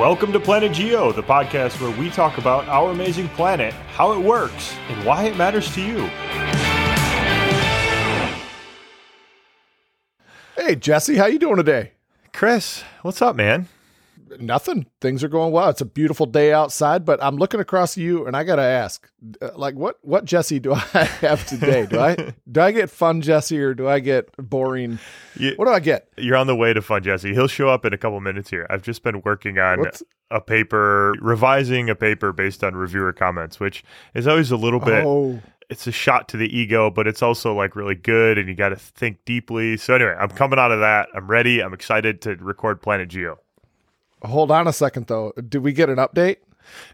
Welcome to Planet Geo, the podcast where we talk about our amazing planet, how it works, and why it matters to you. Hey Jesse, how you doing today? Chris, what's up, man? Nothing. Things are going well. It's a beautiful day outside, but I'm looking across you and I got to ask, uh, like what what Jesse do I have today? Do I do I get fun Jesse or do I get boring? You, what do I get? You're on the way to fun Jesse. He'll show up in a couple minutes here. I've just been working on What's, a paper, revising a paper based on reviewer comments, which is always a little bit oh it's a shot to the ego, but it's also like really good and you got to think deeply. So anyway, I'm coming out of that. I'm ready. I'm excited to record Planet Geo. Hold on a second though. Did we get an update?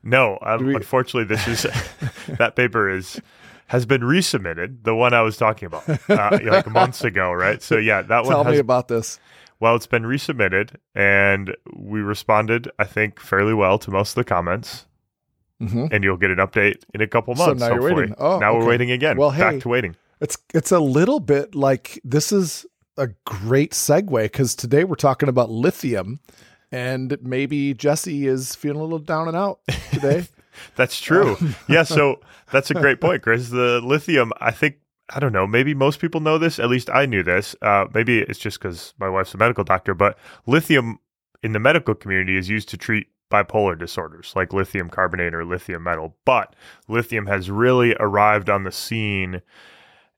No, um, we... unfortunately, this is that paper is has been resubmitted. The one I was talking about, uh, like months ago, right? So yeah, that one. Tell has, me about this. Well, it's been resubmitted, and we responded, I think, fairly well to most of the comments. Mm-hmm. And you'll get an update in a couple months. So now hopefully. you're waiting. Oh, now okay. we're waiting again. Well, hey, back to waiting. It's it's a little bit like this is a great segue because today we're talking about lithium and maybe Jesse is feeling a little down and out today. that's true. Um, yeah, so that's a great point, Chris. The lithium, I think, I don't know, maybe most people know this. At least I knew this. Uh, maybe it's just because my wife's a medical doctor, but lithium in the medical community is used to treat bipolar disorders like lithium carbonate or lithium metal. But lithium has really arrived on the scene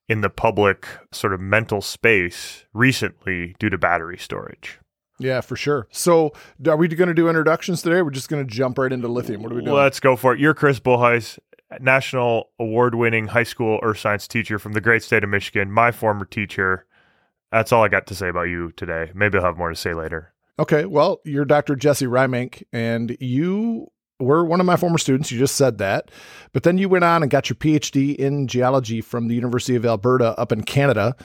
in the public sort of mental space recently due to battery storage. Yeah, for sure. So, are we going to do introductions today? We're just going to jump right into lithium. What are we doing? Let's go for it. You're Chris Bolhuis, national award winning high school earth science teacher from the great state of Michigan, my former teacher. That's all I got to say about you today. Maybe I'll have more to say later. Okay. Well, you're Dr. Jesse Reimink, and you were one of my former students. You just said that. But then you went on and got your PhD in geology from the University of Alberta up in Canada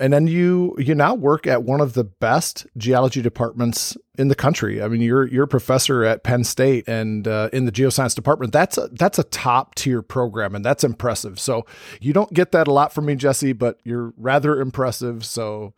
and then you you now work at one of the best geology departments in the country. I mean, you're you're a professor at Penn State and uh, in the geoscience department. That's a that's a top tier program, and that's impressive. So you don't get that a lot from me, Jesse, but you're rather impressive. So.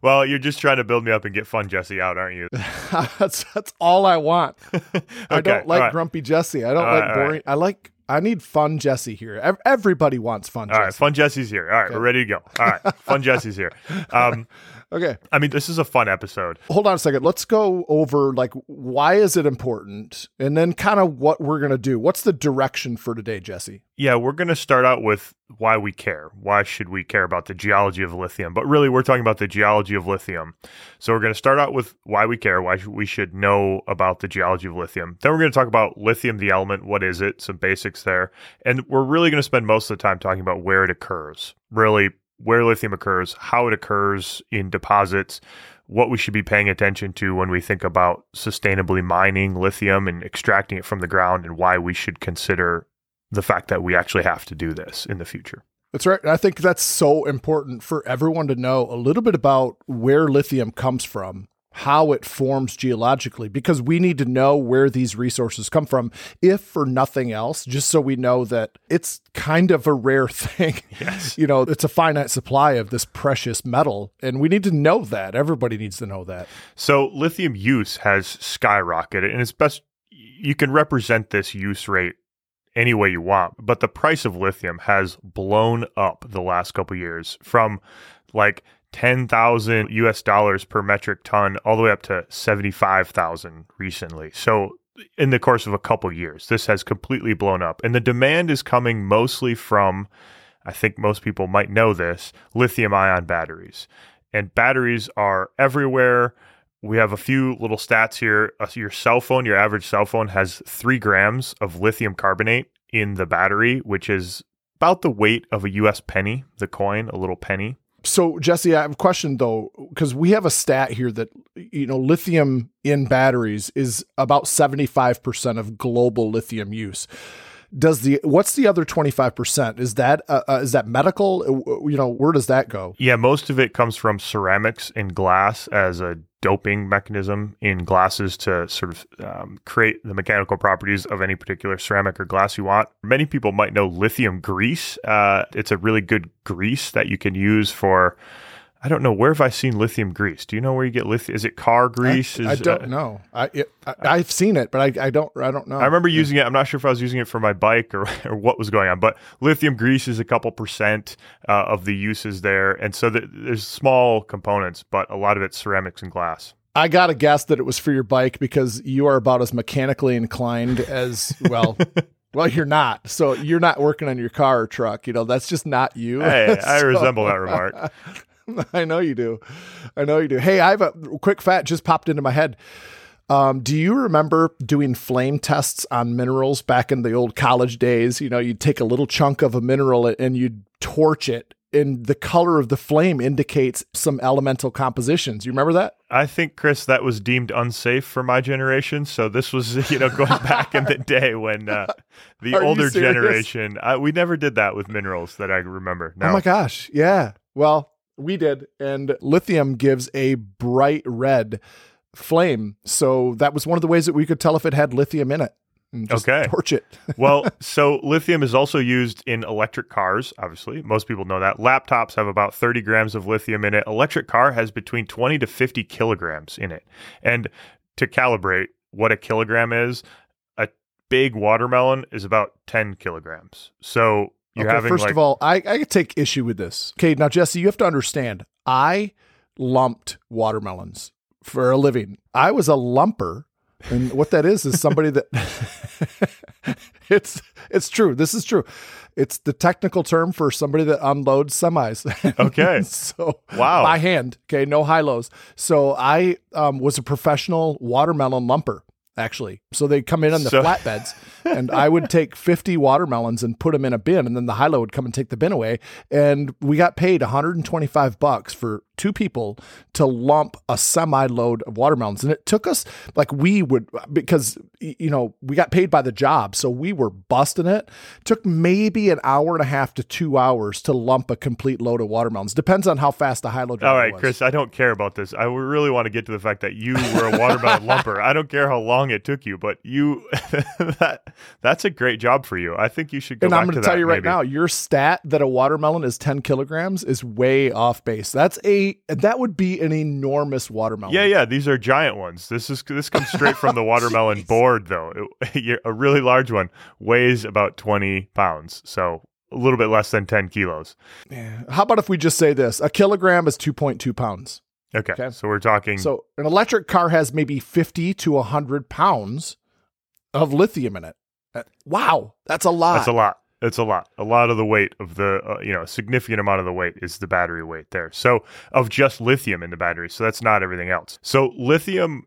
Well, you're just trying to build me up and get fun Jesse out, aren't you? that's that's all I want. okay, I don't like right. grumpy Jesse. I don't all like boring. Right. I like I need fun Jesse here. Everybody wants fun. All Jesse. right, fun Jesse's here. All right, okay. we're ready to go. All right, fun Jesse's here. Um, Okay. I mean, this is a fun episode. Hold on a second. Let's go over like why is it important and then kind of what we're going to do. What's the direction for today, Jesse? Yeah, we're going to start out with why we care. Why should we care about the geology of lithium? But really, we're talking about the geology of lithium. So we're going to start out with why we care, why we should know about the geology of lithium. Then we're going to talk about lithium, the element, what is it, some basics there. And we're really going to spend most of the time talking about where it occurs. Really where lithium occurs, how it occurs in deposits, what we should be paying attention to when we think about sustainably mining lithium and extracting it from the ground, and why we should consider the fact that we actually have to do this in the future. That's right. I think that's so important for everyone to know a little bit about where lithium comes from how it forms geologically because we need to know where these resources come from if for nothing else just so we know that it's kind of a rare thing. Yes. You know it's a finite supply of this precious metal and we need to know that. Everybody needs to know that. So lithium use has skyrocketed and it's best you can represent this use rate any way you want but the price of lithium has blown up the last couple years from like 10,000 US dollars per metric ton all the way up to 75,000 recently. So in the course of a couple years, this has completely blown up. And the demand is coming mostly from I think most people might know this, lithium ion batteries. And batteries are everywhere. We have a few little stats here. Uh, your cell phone, your average cell phone has 3 grams of lithium carbonate in the battery, which is about the weight of a US penny, the coin, a little penny. So Jesse, I have a question though, because we have a stat here that you know lithium in batteries is about seventy five percent of global lithium use. Does the what's the other twenty five percent? Is that uh, uh, is that medical? Uh, you know, where does that go? Yeah, most of it comes from ceramics and glass as a doping mechanism in glasses to sort of um, create the mechanical properties of any particular ceramic or glass you want. Many people might know lithium grease. Uh, it's a really good grease that you can use for I don't know where have I seen lithium grease. Do you know where you get lithium? Is it car grease? I, I don't uh, know. I, it, I I've seen it, but I, I don't I don't know. I remember using it. I'm not sure if I was using it for my bike or, or what was going on, but lithium grease is a couple percent uh, of the uses there, and so th- there's small components, but a lot of it's ceramics and glass. I got to guess that it was for your bike because you are about as mechanically inclined as well. well, you're not. So you're not working on your car or truck. You know, that's just not you. Hey, I resemble that remark. I know you do. I know you do. Hey, I have a quick fact just popped into my head. Um, do you remember doing flame tests on minerals back in the old college days? You know, you'd take a little chunk of a mineral and you'd torch it, and the color of the flame indicates some elemental compositions. You remember that? I think, Chris, that was deemed unsafe for my generation. So this was, you know, going back in the day when uh, the Are older generation, I, we never did that with minerals that I remember. Oh my gosh. Yeah. Well, we did. And lithium gives a bright red flame. So that was one of the ways that we could tell if it had lithium in it. Okay. Torch it. well, so lithium is also used in electric cars, obviously. Most people know that. Laptops have about 30 grams of lithium in it. Electric car has between 20 to 50 kilograms in it. And to calibrate what a kilogram is, a big watermelon is about 10 kilograms. So you're okay, having first like of all, I, I could take issue with this. Okay, now Jesse, you have to understand. I lumped watermelons for a living. I was a lumper, and what that is is somebody that it's it's true. This is true. It's the technical term for somebody that unloads semis. Okay. so Wow. by hand. Okay, no high lows. So I um, was a professional watermelon lumper. Actually, so they come in on the So- flatbeds, and I would take 50 watermelons and put them in a bin, and then the high low would come and take the bin away. And we got paid 125 bucks for two people to lump a semi load of watermelons. And it took us like we would because you know we got paid by the job, so we were busting it. took maybe an hour and a half to two hours to lump a complete load of watermelons. Depends on how fast the high low. All right, was. Chris, I don't care about this. I really want to get to the fact that you were a watermelon lumper. I don't care how long it took you, but you that that's a great job for you. I think you should go And I'm going to to tell that, you right maybe. now, your stat that a watermelon is 10 kilograms is way off base. That's a that would be an enormous watermelon. Yeah, yeah, these are giant ones. This is this comes straight from the watermelon board, though. It, a really large one weighs about twenty pounds, so a little bit less than ten kilos. Yeah. How about if we just say this? A kilogram is 2.2 pounds. Okay, Okay. so we're talking. So an electric car has maybe 50 to 100 pounds of lithium in it. Wow, that's a lot. that's a lot. It's a lot. A lot of the weight of the, uh, you know, a significant amount of the weight is the battery weight there. So of just lithium in the battery. So that's not everything else. So lithium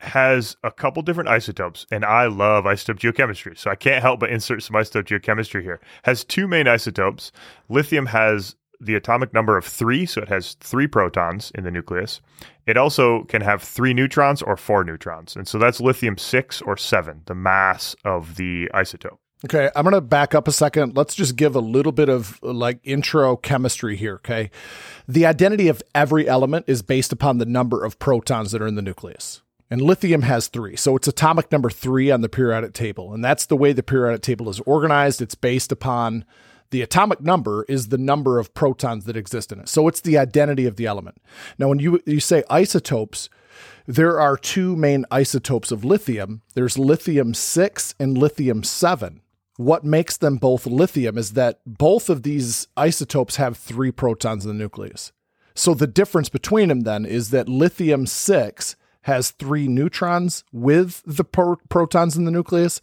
has a couple different isotopes, and I love isotope geochemistry. So I can't help but insert some isotope geochemistry here. Has two main isotopes. Lithium has the atomic number of three, so it has three protons in the nucleus. It also can have three neutrons or four neutrons. And so that's lithium six or seven, the mass of the isotope. Okay, I'm going to back up a second. Let's just give a little bit of like intro chemistry here, okay? The identity of every element is based upon the number of protons that are in the nucleus. And lithium has three. So it's atomic number three on the periodic table. And that's the way the periodic table is organized. It's based upon the atomic number is the number of protons that exist in it. So it's the identity of the element. Now, when you, you say isotopes, there are two main isotopes of lithium there's lithium 6 and lithium 7. What makes them both lithium is that both of these isotopes have three protons in the nucleus. So the difference between them then is that lithium 6 has three neutrons with the pro- protons in the nucleus,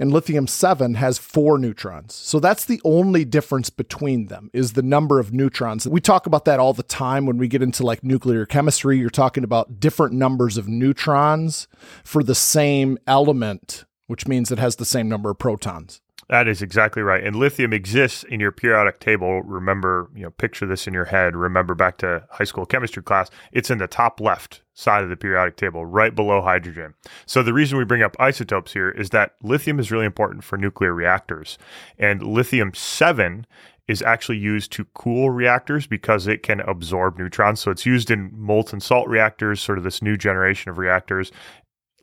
and lithium 7 has four neutrons. So that's the only difference between them is the number of neutrons. We talk about that all the time when we get into like nuclear chemistry. You're talking about different numbers of neutrons for the same element, which means it has the same number of protons. That is exactly right. And lithium exists in your periodic table. Remember, you know, picture this in your head. Remember back to high school chemistry class. It's in the top left side of the periodic table, right below hydrogen. So the reason we bring up isotopes here is that lithium is really important for nuclear reactors. And lithium 7 is actually used to cool reactors because it can absorb neutrons. So it's used in molten salt reactors, sort of this new generation of reactors.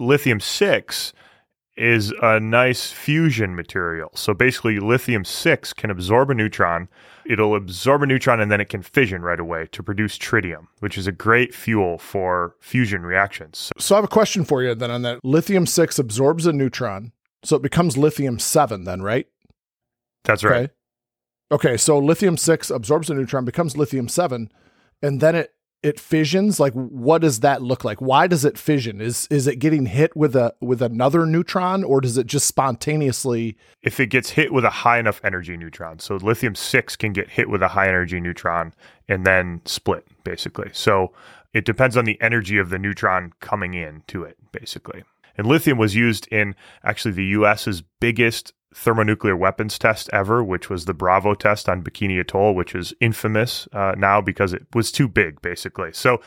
Lithium 6 is a nice fusion material. So basically, lithium 6 can absorb a neutron. It'll absorb a neutron and then it can fission right away to produce tritium, which is a great fuel for fusion reactions. So I have a question for you then on that. Lithium 6 absorbs a neutron. So it becomes lithium 7 then, right? That's right. Okay. Okay, so lithium 6 absorbs a neutron, becomes lithium 7, and then it it fissions like what does that look like? Why does it fission? Is is it getting hit with a with another neutron or does it just spontaneously if it gets hit with a high enough energy neutron so lithium 6 can get hit with a high energy neutron and then split basically. So it depends on the energy of the neutron coming in to it basically. And lithium was used in actually the US's biggest thermonuclear weapons test ever, which was the Bravo test on Bikini Atoll, which is infamous uh, now because it was too big, basically. So,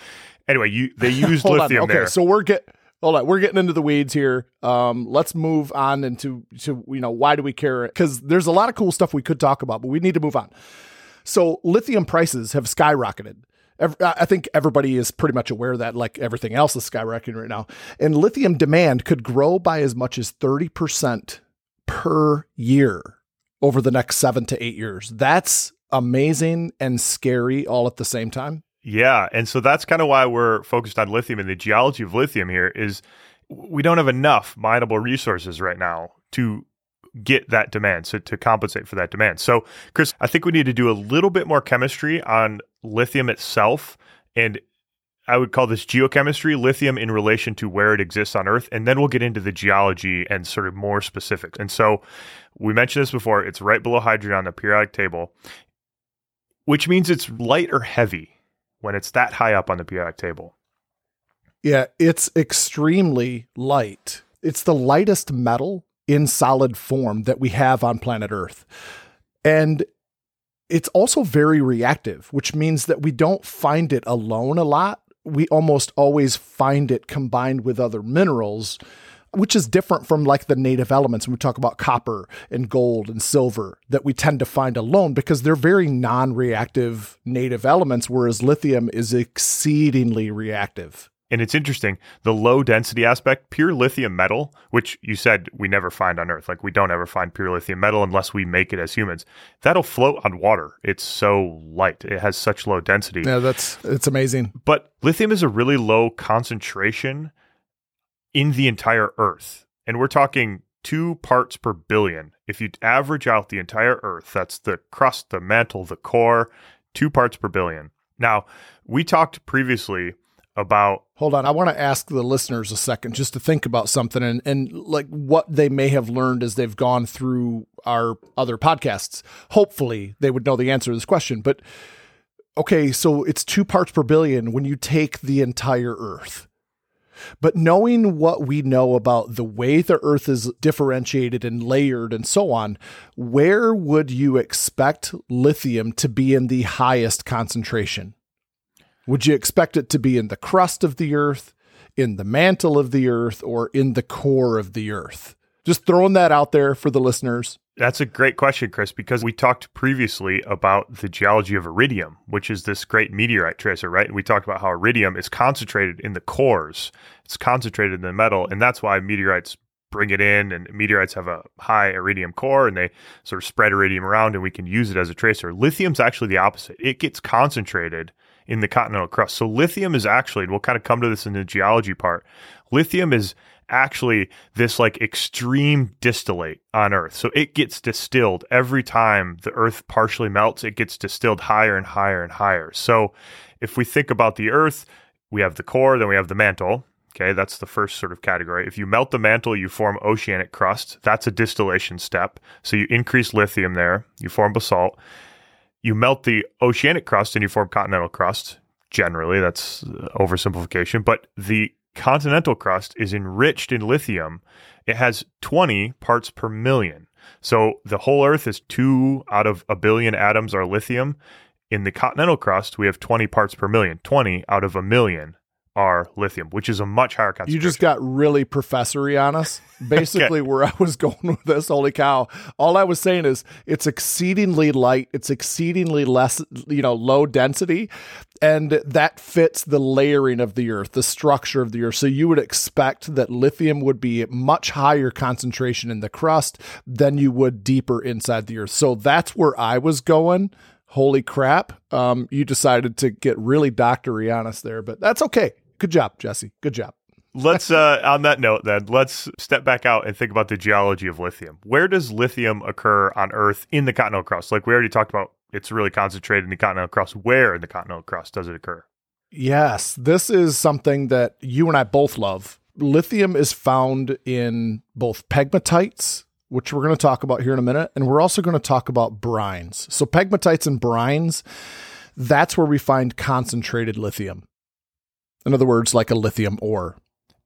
anyway, you they used lithium okay, there. So we're get hold on, we're getting into the weeds here. Um, let's move on into to you know why do we care? Because there's a lot of cool stuff we could talk about, but we need to move on. So lithium prices have skyrocketed. I think everybody is pretty much aware that, like everything else, is skyrocketing right now. And lithium demand could grow by as much as 30% per year over the next seven to eight years. That's amazing and scary all at the same time. Yeah. And so that's kind of why we're focused on lithium and the geology of lithium here is we don't have enough mineable resources right now to get that demand so to compensate for that demand. So Chris, I think we need to do a little bit more chemistry on lithium itself and I would call this geochemistry, lithium in relation to where it exists on Earth. And then we'll get into the geology and sort of more specifics. And so we mentioned this before it's right below hydrogen on the periodic table, which means it's light or heavy when it's that high up on the periodic table. Yeah, it's extremely light. It's the lightest metal in solid form that we have on planet Earth. And it's also very reactive, which means that we don't find it alone a lot we almost always find it combined with other minerals, which is different from like the native elements when we talk about copper and gold and silver that we tend to find alone because they're very non reactive native elements, whereas lithium is exceedingly reactive. And it's interesting, the low density aspect, pure lithium metal, which you said we never find on Earth, like we don't ever find pure lithium metal unless we make it as humans. That'll float on water. It's so light. It has such low density. Yeah, that's it's amazing. But lithium is a really low concentration in the entire Earth. And we're talking two parts per billion. If you average out the entire Earth, that's the crust, the mantle, the core, two parts per billion. Now, we talked previously about hold on i want to ask the listeners a second just to think about something and and like what they may have learned as they've gone through our other podcasts hopefully they would know the answer to this question but okay so it's two parts per billion when you take the entire earth but knowing what we know about the way the earth is differentiated and layered and so on, where would you expect lithium to be in the highest concentration? Would you expect it to be in the crust of the earth, in the mantle of the earth, or in the core of the earth? Just throwing that out there for the listeners. That's a great question, Chris, because we talked previously about the geology of iridium, which is this great meteorite tracer, right? And we talked about how iridium is concentrated in the cores, it's concentrated in the metal, and that's why meteorites bring it in and meteorites have a high iridium core and they sort of spread iridium around and we can use it as a tracer. Lithium's actually the opposite. It gets concentrated in the continental crust. So lithium is actually, and we'll kind of come to this in the geology part. Lithium is actually this like extreme distillate on Earth. So it gets distilled every time the Earth partially melts, it gets distilled higher and higher and higher. So if we think about the Earth, we have the core, then we have the mantle. Okay, that's the first sort of category. If you melt the mantle, you form oceanic crust. That's a distillation step. So you increase lithium there, you form basalt you melt the oceanic crust and you form continental crust. Generally, that's uh, oversimplification, but the continental crust is enriched in lithium. It has 20 parts per million. So the whole Earth is two out of a billion atoms are lithium. In the continental crust, we have 20 parts per million, 20 out of a million are lithium, which is a much higher concentration. You just got really professory on us. Basically, where I was going with this, holy cow! All I was saying is it's exceedingly light. It's exceedingly less, you know, low density, and that fits the layering of the Earth, the structure of the Earth. So you would expect that lithium would be much higher concentration in the crust than you would deeper inside the Earth. So that's where I was going holy crap, um, you decided to get really doctory on us there, but that's okay. Good job, Jesse. Good job. let's uh, on that note then let's step back out and think about the geology of lithium where does lithium occur on earth in the continental crust like we already talked about it's really concentrated in the continental crust where in the continental crust does it occur yes this is something that you and i both love lithium is found in both pegmatites which we're going to talk about here in a minute. And we're also going to talk about brines. So, pegmatites and brines, that's where we find concentrated lithium. In other words, like a lithium ore.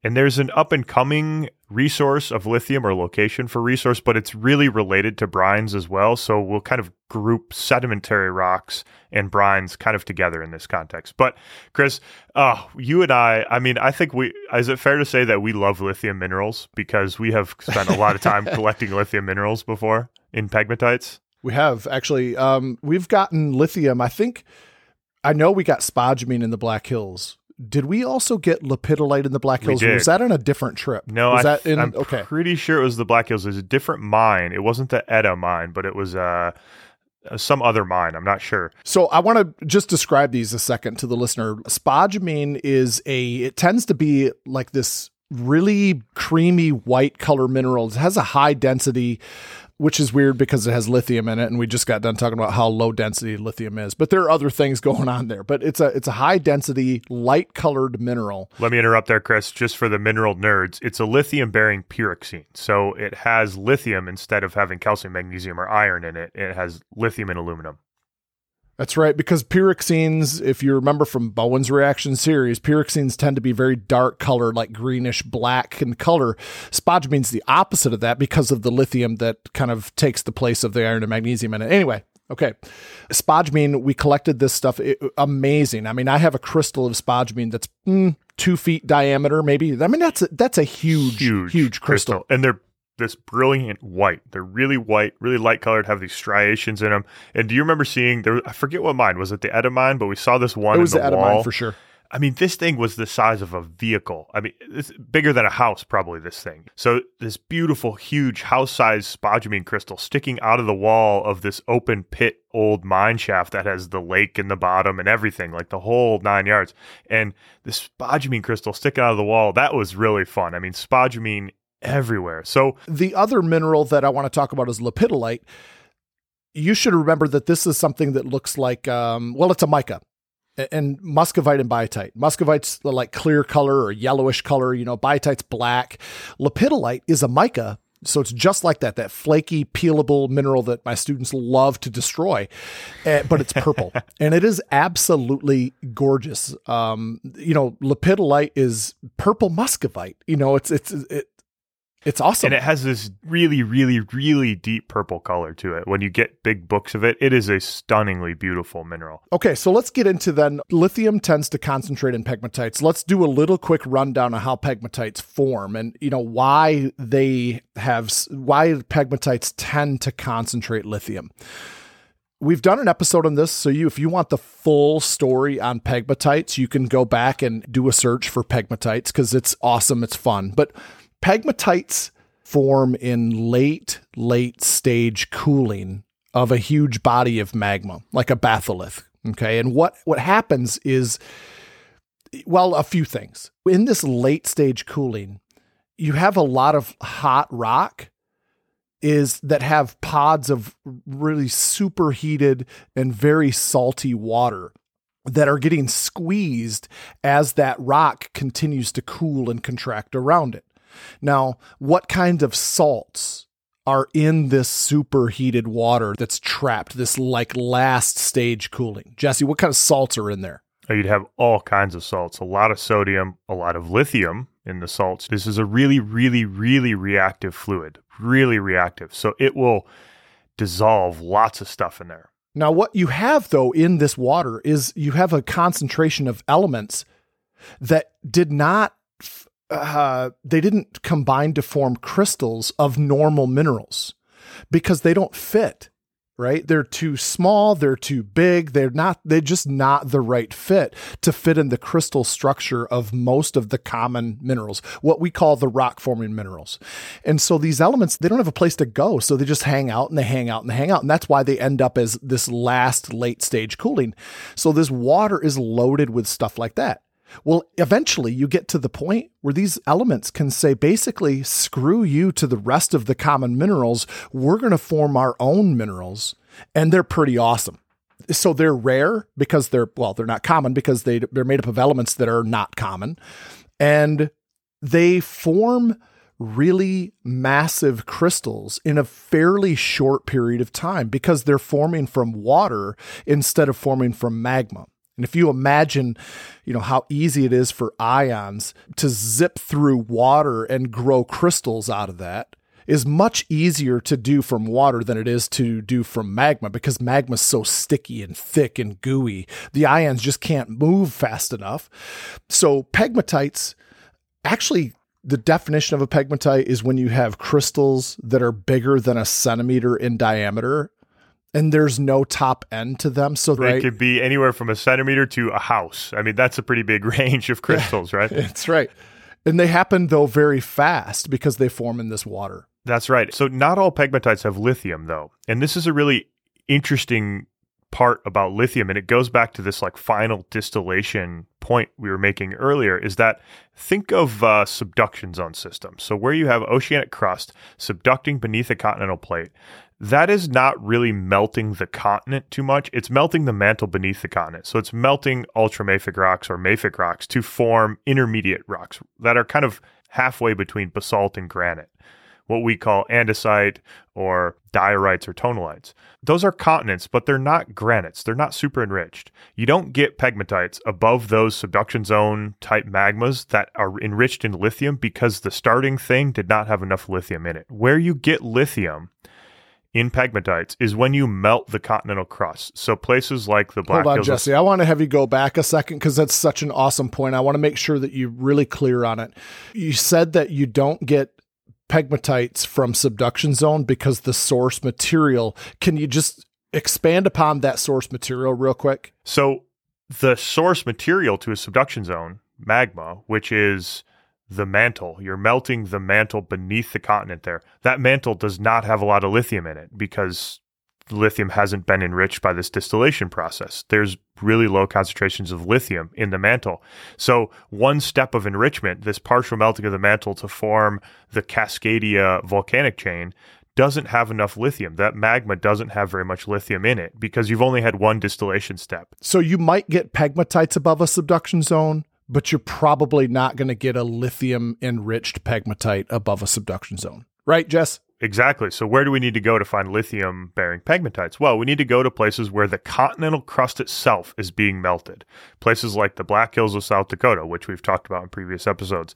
And there's an up and coming resource of lithium or location for resource, but it's really related to brines as well. So we'll kind of group sedimentary rocks and brines kind of together in this context. But Chris, uh, you and I, I mean, I think we, is it fair to say that we love lithium minerals because we have spent a lot of time collecting lithium minerals before in pegmatites? We have actually. Um, we've gotten lithium, I think. I know we got spodumene in the Black Hills did we also get lepidolite in the Black Hills? Was that on a different trip? No, was I, that in? I'm okay, pretty sure it was the Black Hills. It was a different mine. It wasn't the Etta mine, but it was uh, some other mine. I'm not sure. So I want to just describe these a second to the listener. Spodumene is a. It tends to be like this really creamy white color mineral. It has a high density which is weird because it has lithium in it and we just got done talking about how low density lithium is. But there are other things going on there. But it's a it's a high density light colored mineral. Let me interrupt there chris just for the mineral nerds. It's a lithium bearing pyroxene. So it has lithium instead of having calcium magnesium or iron in it. It has lithium and aluminum that's right, because pyroxenes, if you remember from Bowen's reaction series, pyroxenes tend to be very dark color, like greenish black in color. Spodumene's the opposite of that because of the lithium that kind of takes the place of the iron and magnesium in it. Anyway, okay. Spodumene, we collected this stuff. It, amazing. I mean, I have a crystal of spodumene that's mm, two feet diameter, maybe. I mean, that's a, that's a huge, huge, huge crystal. crystal. And they're this brilliant white. They're really white, really light colored, have these striations in them. And do you remember seeing there? I forget what mine was it, the Etta mine, but we saw this one. It was in the, the wall. for sure. I mean, this thing was the size of a vehicle. I mean, it's bigger than a house, probably. This thing. So this beautiful, huge house-sized spodumene crystal sticking out of the wall of this open pit old mine shaft that has the lake in the bottom and everything, like the whole nine yards. And this spodumene crystal sticking out of the wall, that was really fun. I mean, spodumene everywhere. So the other mineral that I want to talk about is lepidolite. You should remember that this is something that looks like, um, well, it's a mica and muscovite and biotite. Muscovite's like clear color or yellowish color, you know, biotite's black. Lepidolite is a mica. So it's just like that, that flaky, peelable mineral that my students love to destroy, uh, but it's purple and it is absolutely gorgeous. Um, you know, lepidolite is purple muscovite. You know, it's it's it, it's awesome. And it has this really, really, really deep purple color to it. When you get big books of it, it is a stunningly beautiful mineral. Okay, so let's get into then. Lithium tends to concentrate in pegmatites. Let's do a little quick rundown of how pegmatites form and you know why they have why pegmatites tend to concentrate lithium. We've done an episode on this, so you if you want the full story on pegmatites, you can go back and do a search for pegmatites because it's awesome, it's fun. But Pegmatites form in late, late stage cooling of a huge body of magma, like a batholith. Okay. And what, what happens is, well, a few things. In this late stage cooling, you have a lot of hot rock is that have pods of really superheated and very salty water that are getting squeezed as that rock continues to cool and contract around it. Now, what kind of salts are in this superheated water that's trapped, this like last stage cooling? Jesse, what kind of salts are in there? Oh, you'd have all kinds of salts, a lot of sodium, a lot of lithium in the salts. This is a really, really, really reactive fluid, really reactive. So it will dissolve lots of stuff in there. Now, what you have though in this water is you have a concentration of elements that did not uh, they didn't combine to form crystals of normal minerals because they don't fit right? They're too small they're too big they're not they're just not the right fit to fit in the crystal structure of most of the common minerals what we call the rock forming minerals. And so these elements they don't have a place to go so they just hang out and they hang out and they hang out and that's why they end up as this last late stage cooling. So this water is loaded with stuff like that well, eventually you get to the point where these elements can say, basically, screw you to the rest of the common minerals. We're going to form our own minerals, and they're pretty awesome. So they're rare because they're, well, they're not common because they, they're made up of elements that are not common. And they form really massive crystals in a fairly short period of time because they're forming from water instead of forming from magma. And if you imagine, you know, how easy it is for ions to zip through water and grow crystals out of that is much easier to do from water than it is to do from magma because magma's so sticky and thick and gooey. The ions just can't move fast enough. So pegmatites actually the definition of a pegmatite is when you have crystals that are bigger than a centimeter in diameter and there's no top end to them. So they right? could be anywhere from a centimeter to a house. I mean, that's a pretty big range of crystals, right? That's right. And they happen though very fast because they form in this water. That's right. So not all pegmatites have lithium though. And this is a really interesting part about lithium and it goes back to this like final distillation point we were making earlier is that think of uh, subduction zone systems so where you have oceanic crust subducting beneath a continental plate that is not really melting the continent too much. It's melting the mantle beneath the continent. So it's melting ultramafic rocks or mafic rocks to form intermediate rocks that are kind of halfway between basalt and granite, what we call andesite or diorites or tonalites. Those are continents, but they're not granites. They're not super enriched. You don't get pegmatites above those subduction zone type magmas that are enriched in lithium because the starting thing did not have enough lithium in it. Where you get lithium in pegmatites is when you melt the continental crust. So places like the Black Hold on, Hills Jesse. I want to have you go back a second because that's such an awesome point. I want to make sure that you're really clear on it. You said that you don't get pegmatites from subduction zone because the source material. Can you just expand upon that source material real quick? So the source material to a subduction zone, magma, which is the mantle. You're melting the mantle beneath the continent there. That mantle does not have a lot of lithium in it because lithium hasn't been enriched by this distillation process. There's really low concentrations of lithium in the mantle. So, one step of enrichment, this partial melting of the mantle to form the Cascadia volcanic chain, doesn't have enough lithium. That magma doesn't have very much lithium in it because you've only had one distillation step. So, you might get pegmatites above a subduction zone, but you're probably not going to get a lithium enriched pegmatite above a subduction zone. Right, Jess? Exactly. So, where do we need to go to find lithium bearing pegmatites? Well, we need to go to places where the continental crust itself is being melted. Places like the Black Hills of South Dakota, which we've talked about in previous episodes,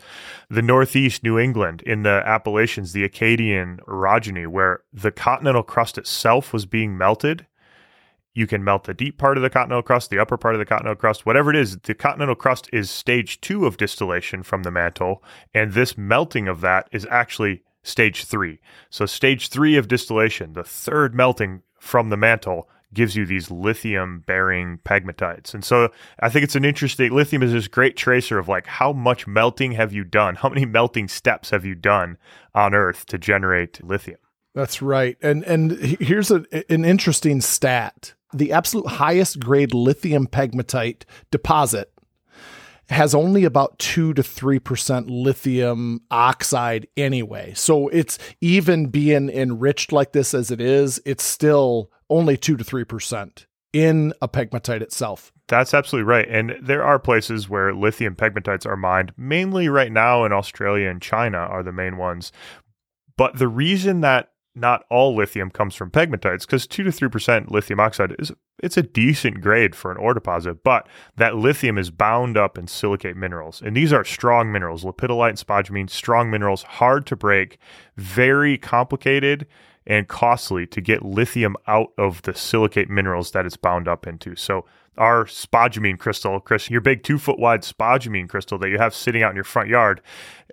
the Northeast New England, in the Appalachians, the Acadian orogeny, where the continental crust itself was being melted you can melt the deep part of the continental crust, the upper part of the continental crust, whatever it is. The continental crust is stage two of distillation from the mantle, and this melting of that is actually stage three. So, stage three of distillation, the third melting from the mantle, gives you these lithium bearing pegmatites. And so I think it's an interesting lithium is this great tracer of like how much melting have you done? How many melting steps have you done on earth to generate lithium? That's right. And and here's a, an interesting stat the absolute highest grade lithium pegmatite deposit has only about 2 to 3% lithium oxide anyway. So it's even being enriched like this as it is, it's still only 2 to 3% in a pegmatite itself. That's absolutely right. And there are places where lithium pegmatites are mined, mainly right now in Australia and China are the main ones. But the reason that not all lithium comes from pegmatites because 2 to 3% lithium oxide is it's a decent grade for an ore deposit but that lithium is bound up in silicate minerals and these are strong minerals lepidolite and spodumene strong minerals hard to break very complicated and costly to get lithium out of the silicate minerals that it's bound up into. So our spodumene crystal, Chris, your big two foot wide spodumene crystal that you have sitting out in your front yard,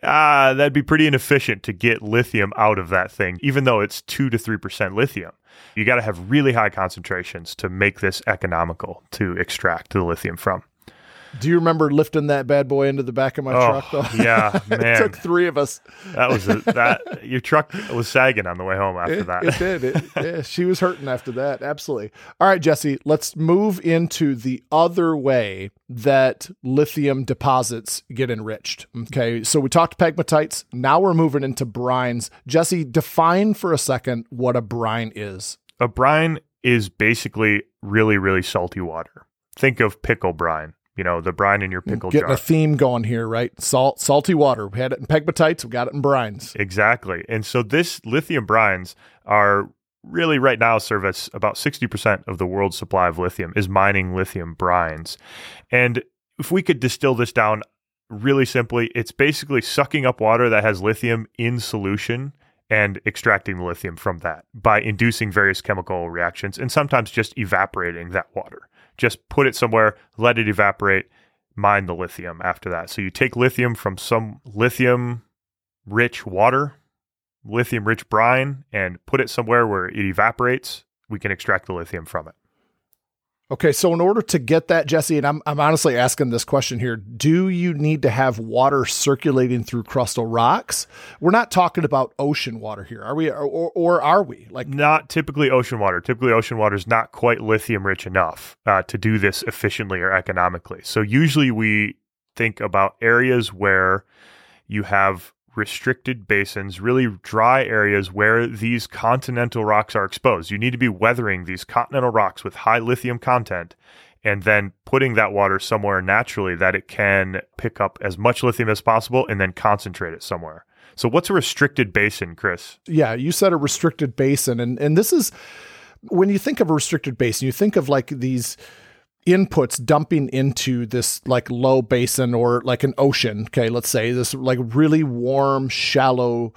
ah, that'd be pretty inefficient to get lithium out of that thing, even though it's two to three percent lithium. You got to have really high concentrations to make this economical to extract the lithium from. Do you remember lifting that bad boy into the back of my Oh, truck? Though yeah, man. it took three of us. That was a, that your truck was sagging on the way home after It, that. it did. It, yeah, she was hurting after that. Absolutely. All right, Jesse. Let's move into the other way that lithium deposits get enriched. Okay, so we talked pegmatites. Now we're moving into brines. Jesse, define for a second what a brine is. a brine is basically really, really salty water. Think of pickle brine. You know, the brine in your pickle Getting jar. a theme going here, right? Salt, salty water. We had it in pegmatites. We got it in brines. Exactly. And so this lithium brines are really right now service about 60% of the world's supply of lithium is mining lithium brines. And if we could distill this down really simply, it's basically sucking up water that has lithium in solution and extracting the lithium from that by inducing various chemical reactions and sometimes just evaporating that water. Just put it somewhere, let it evaporate, mine the lithium after that. So you take lithium from some lithium rich water, lithium rich brine, and put it somewhere where it evaporates. We can extract the lithium from it. Okay, so in order to get that, Jesse, and I'm, I'm honestly asking this question here do you need to have water circulating through crustal rocks? We're not talking about ocean water here, are we? Or, or are we? Like, Not typically ocean water. Typically, ocean water is not quite lithium rich enough uh, to do this efficiently or economically. So, usually we think about areas where you have restricted basins, really dry areas where these continental rocks are exposed. You need to be weathering these continental rocks with high lithium content and then putting that water somewhere naturally that it can pick up as much lithium as possible and then concentrate it somewhere. So, what's a restricted basin, Chris? yeah, you said a restricted basin. And, and this is when you think of a restricted basin, you think of like these inputs dumping into this like low basin or like an ocean. Okay, let's say this like really warm, shallow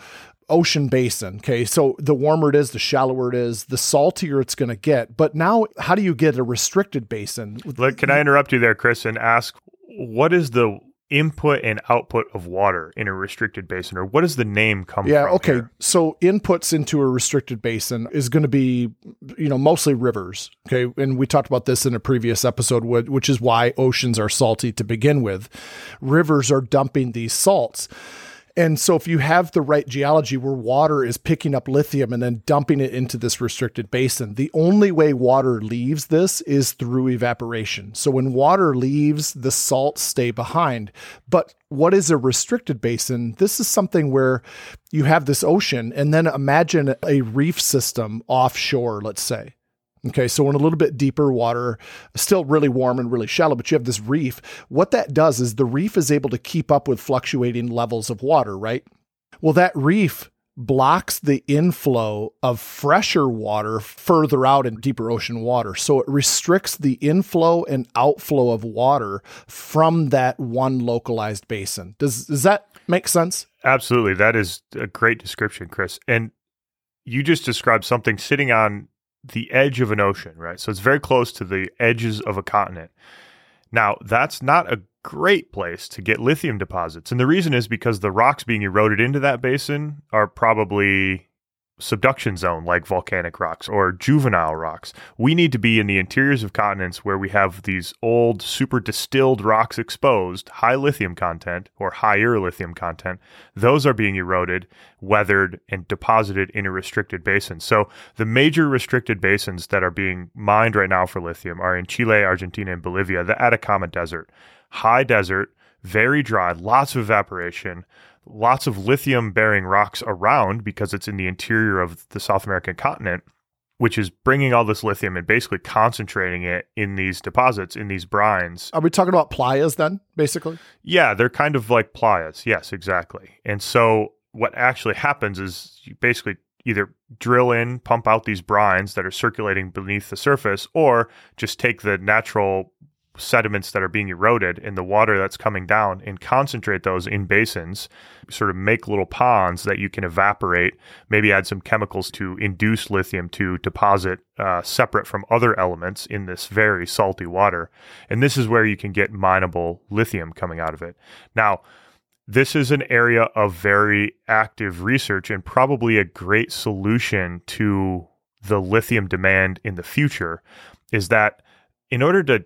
ocean basin. Okay, so the warmer it is, the shallower it is, the saltier it's going to get. But now, how do you get a restricted basin? Look, can I interrupt you there, Chris, and ask what is the input and output of water in a restricted basin, or what does the name come Yeah, from? okay. here? So inputs into a restricted basin is going to be, you know, mostly rivers. Okay, and we talked about this in a previous episode, which is why oceans are salty to begin with. Rivers are dumping these salts. And so, if you have the right geology where water is picking up lithium and then dumping it into this restricted basin, the only way water leaves this is through evaporation. So, when water leaves, the salts stay behind. But what is a restricted basin? This is something where you have this ocean, and then imagine a reef system offshore, let's say. Okay, so in a little bit deeper water, still really warm and really shallow, but you have this reef. What that does is the reef is able to keep up with fluctuating levels of water, right? Well, that reef blocks the inflow of fresher water further out in deeper ocean water. So it restricts the inflow and outflow of water from that one localized basin. Does does that make sense? Absolutely. That is a great description, Chris. And you just described something sitting on the edge of an ocean, right? So it's very close to the edges of a continent. Now, that's not a great place to get lithium deposits. And the reason is because the rocks being eroded into that basin are probably subduction zone like volcanic rocks or juvenile rocks. We need to be in the interiors of continents where we have these old super distilled rocks exposed, high lithium content or higher lithium content. Those are being eroded, weathered and deposited in a restricted basin. So the major restricted basins that are being mined right now for lithium are in Chile, Argentina and Bolivia, the Atacama Desert. High desert, very dry, lots of evaporation lots of lithium bearing rocks around because it's in the interior of the South American continent, which is bringing all this lithium and basically concentrating it in these deposits, in these brines. Are we talking about playas then, basically? Yeah, they're kind of like playas. Yes, exactly. And so what actually happens is you basically either drill in, pump out these brines that are circulating beneath the surface, or just take the natural sediments that are being eroded in the water that's coming down and concentrate those in basins, sort of make little ponds that you can evaporate, maybe add some chemicals to induce lithium to deposit uh, separate from other elements in this very salty water. And this is where you can get mineable lithium coming out of it. Now, this is an area of very active research and probably a great solution to the lithium demand in the future is that in order to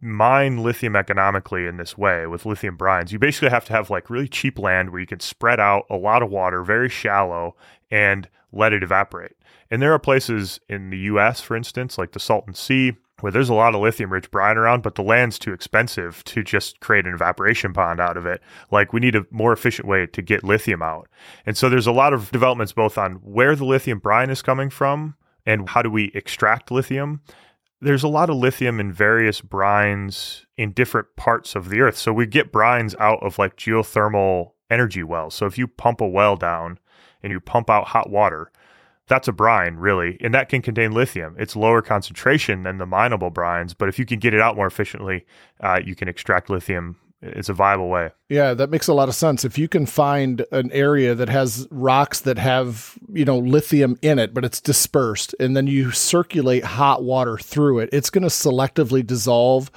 mine lithium economically in this way with lithium brines, you basically have to have like really cheap land where you can spread out a lot of water, very shallow, and let it evaporate. And there are places in the US, for instance, like the Salton Sea, where there's a lot of lithium rich brine around, but the land's too expensive to just create an evaporation pond out of it. Like we need a more efficient way to get lithium out. And so there's a lot of developments both on where the lithium brine is coming from and how do we extract lithium there's a lot of lithium in various brines in different parts of the earth. So we get brines out of like geothermal energy wells. So if you pump a well down and you pump out hot water, that's a brine really, and that can contain lithium. It's lower concentration than the mineable brines, but if you can get it out more efficiently, uh, you can extract lithium it's a viable way. Yeah, that makes a lot of sense. If you can find an area that has rocks that have, you know, lithium in it, but it's dispersed, and then you circulate hot water through it, it's going to selectively dissolve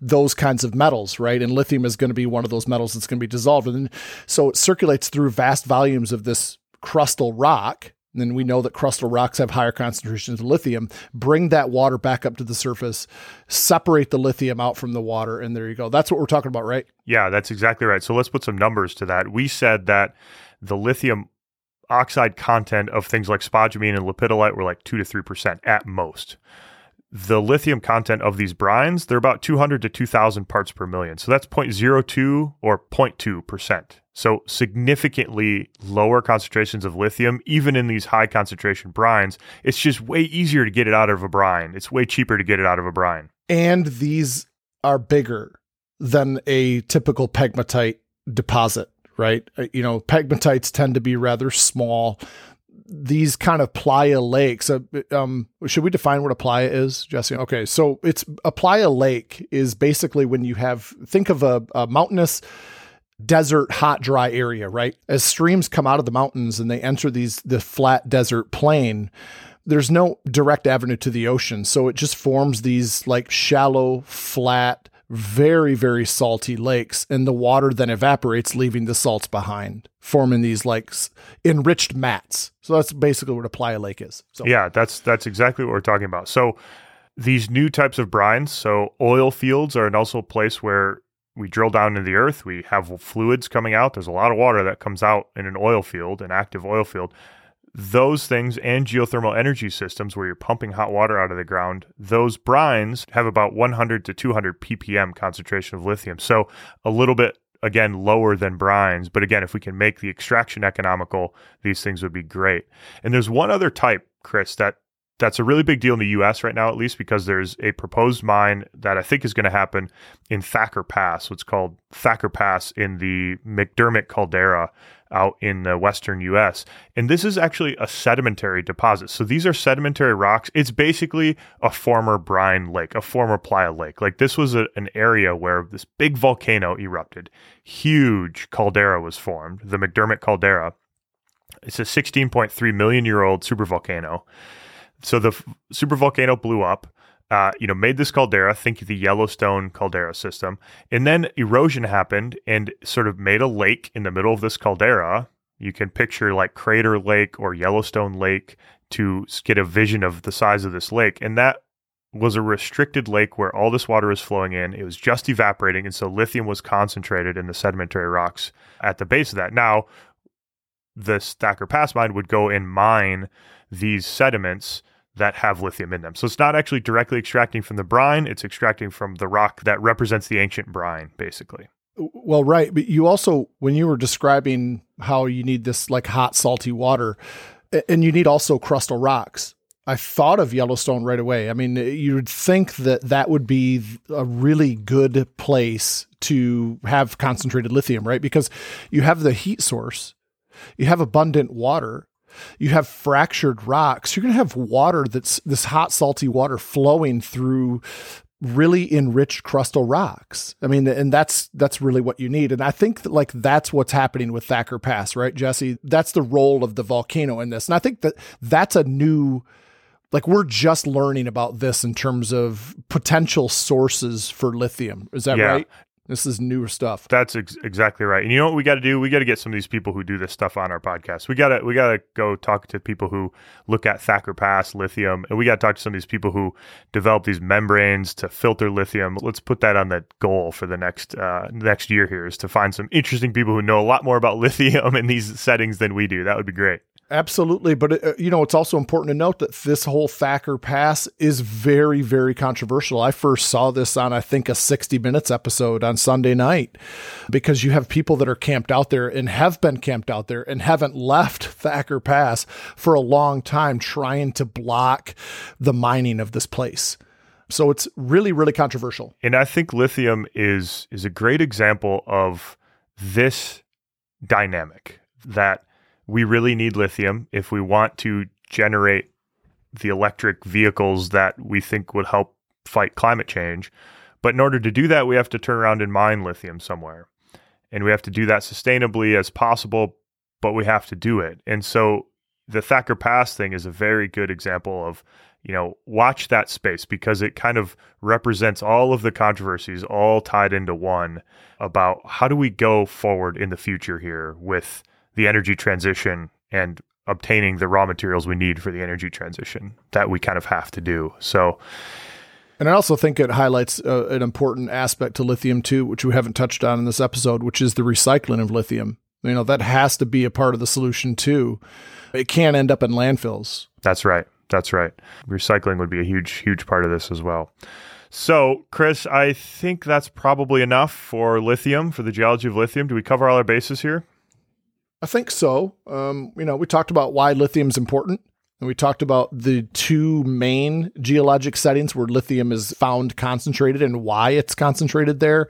those kinds of metals, right? And lithium is going to be one of those metals that's going to be dissolved. And so it circulates through vast volumes of this crustal rock and then we know that crustal rocks have higher concentrations of lithium. Bring that water back up to the surface, separate the lithium out from the water, and there you go. That's what we're talking about, right? Yeah, that's exactly right. So let's put some numbers to that. We said that the lithium oxide content of things like spodumene and lepidolite were like 2 to 3% at most the lithium content of these brines, they're about 200 to 2,000 parts per million. So that's 0.02 or 0.2%. So significantly lower concentrations of lithium, even in these high concentration brines. It's just way easier to get it out of a brine. It's way cheaper to get it out of a brine. And these are bigger than a typical pegmatite deposit, right? Uh, you know, pegmatites tend to be rather small these kind of playa lakes. Uh, um, should we define what a playa is, Jesse? Okay, so it's a playa lake is basically when you have think of a, a mountainous desert hot dry area right as streams come out of the mountains and they enter these the flat desert plain there's no direct avenue to the ocean so it just forms these like shallow flat very, very salty lakes, and the water then evaporates, leaving the salts behind, forming these like enriched mats. So that's basically what a playa lake is. So yeah, that's that's exactly what we're talking about. So these new types of brines, so oil fields are also a place where we drill down into the earth, we have fluids coming out. There's a lot of water that comes out in an oil field, an active oil field those things and geothermal energy systems where you're pumping hot water out of the ground, those brines have about 100 to 200 ppm concentration of lithium. So a little bit again lower than brines, but again if we can make the extraction economical, these things would be great. And there's one other type, Chris, that that's a really big deal in the US right now, at least because there's a proposed mine that I think is going to happen in Thacker Pass, what's called Thacker Pass in the McDermott caldera out in the western US. And this is actually a sedimentary deposit. So these are sedimentary rocks. It's basically a former brine lake, a former playa lake. Like this was a, an area where this big volcano erupted. Huge caldera was formed, the McDermott caldera. It's a 16.3 million year old supervolcano. So the f- supervolcano blew up uh, you know, made this caldera, think of the Yellowstone caldera system, and then erosion happened and sort of made a lake in the middle of this caldera. You can picture like Crater Lake or Yellowstone Lake to get a vision of the size of this lake, and that was a restricted lake where all this water was flowing in. It was just evaporating, and so lithium was concentrated in the sedimentary rocks at the base of that. Now, the Thacker Pass mine would go and mine these sediments that have lithium in them. So it's not actually directly extracting from the brine, it's extracting from the rock that represents the ancient brine, basically. Well, right. But you also, when you were describing how you need this like hot, salty water, and you need also crustal rocks. I thought of Yellowstone right away. I mean, you would think that that would be a really good place to have concentrated lithium, right? Because you have the heat source, you have abundant water, you have fractured rocks. You're going to have water that's this hot, salty water flowing through really enriched crustal rocks. I mean, and that's that's really what you need. And I think that like that's what's happening with Thacker Pass, right, Jesse? That's the role of the volcano in this. And I think that that's a new like we're just learning about this in terms of potential sources for lithium. Is that Yeah. right? This is newer stuff. That's ex- exactly right. And you know what we got to do? We got to get some of these people who do this stuff on our podcast. We got to we got to go talk to people who look at Thacker Pass lithium, and we got to talk to some of these people who develop these membranes to filter lithium. Let's put that on the goal for the next uh, next year. Here is to find some interesting people who know a lot more about lithium in these settings than we do. That would be great. Absolutely, but uh, you know it's also important to note that this whole Thacker Pass is very, very controversial. I first saw this on I think a 60 Minutes episode on Sunday night because you have people that are camped out there and have been camped out there and haven't left Thacker Pass for a long time, trying to block the mining of this place. So it's really, really controversial. And I think lithium is is a great example of this dynamic that we really need lithium if we want to generate the electric vehicles that we think would help fight climate change. But in order to do that, we have to turn around and mine lithium somewhere. And we have to do that sustainably as possible, but we have to do it. And so the Thacker Pass thing is a very good example of, you know, watch that space because it kind of represents all of the controversies all tied into one about how do we go forward in the future here with the energy transition and obtaining the raw materials we need for the energy transition that we kind of have to do. So, And I also think it highlights uh, an important aspect to lithium too, which we haven't touched on in this episode, which is the recycling of lithium. You know, that has to be a part of the solution too. It can't end up in landfills. That's right. That's right. Recycling would be a huge, huge part of this as well. So, Chris, I think that's probably enough for lithium, for the geology of lithium. Do we cover all our bases here? I think so. Um, you know, we talked about why lithium is important. And we talked about the two main geologic settings where lithium is found concentrated and why it's concentrated there.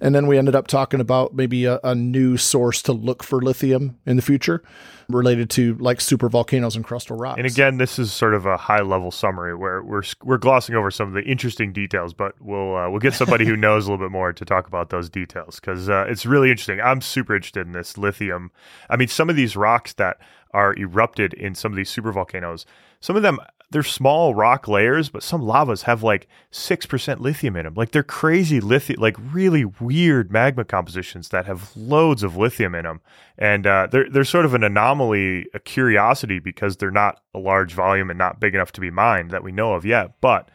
And then we ended up talking about maybe a, a new source to look for lithium in the future related to like super volcanoes and crustal rocks. And again, this is sort of a high level summary where we're we're glossing over some of the interesting details, but we'll uh, we'll get somebody who knows a little bit more to talk about those details because uh, it's really interesting. I'm super interested in this lithium. I mean, some of these rocks that are erupted in some of these super volcanoes, some of them they're small rock layers, but some lavas have like six percent lithium in them. Like they're crazy lithium, like really weird magma compositions that have loads of lithium in them, and uh, they're they're sort of an anomaly, a curiosity because they're not a large volume and not big enough to be mined that we know of yet, but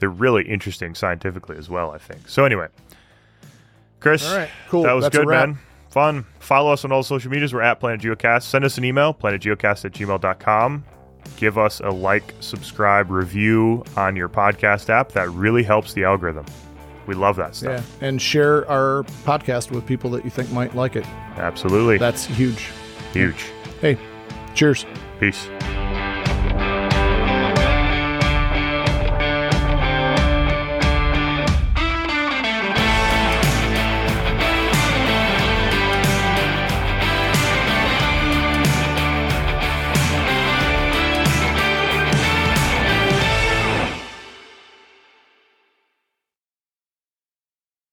they're really interesting scientifically as well. I think. So anyway, Chris, right, cool. that was That's good, man. Fun. Follow us on all social medias. We're at Planet Geocast. Send us an email, planetgeocast at gmail.com. Give us a like, subscribe, review on your podcast app. That really helps the algorithm. We love that Yeah. stuff. And share our podcast with people that you think might like it. Absolutely. That's huge. Huge. Hey, cheers. Peace.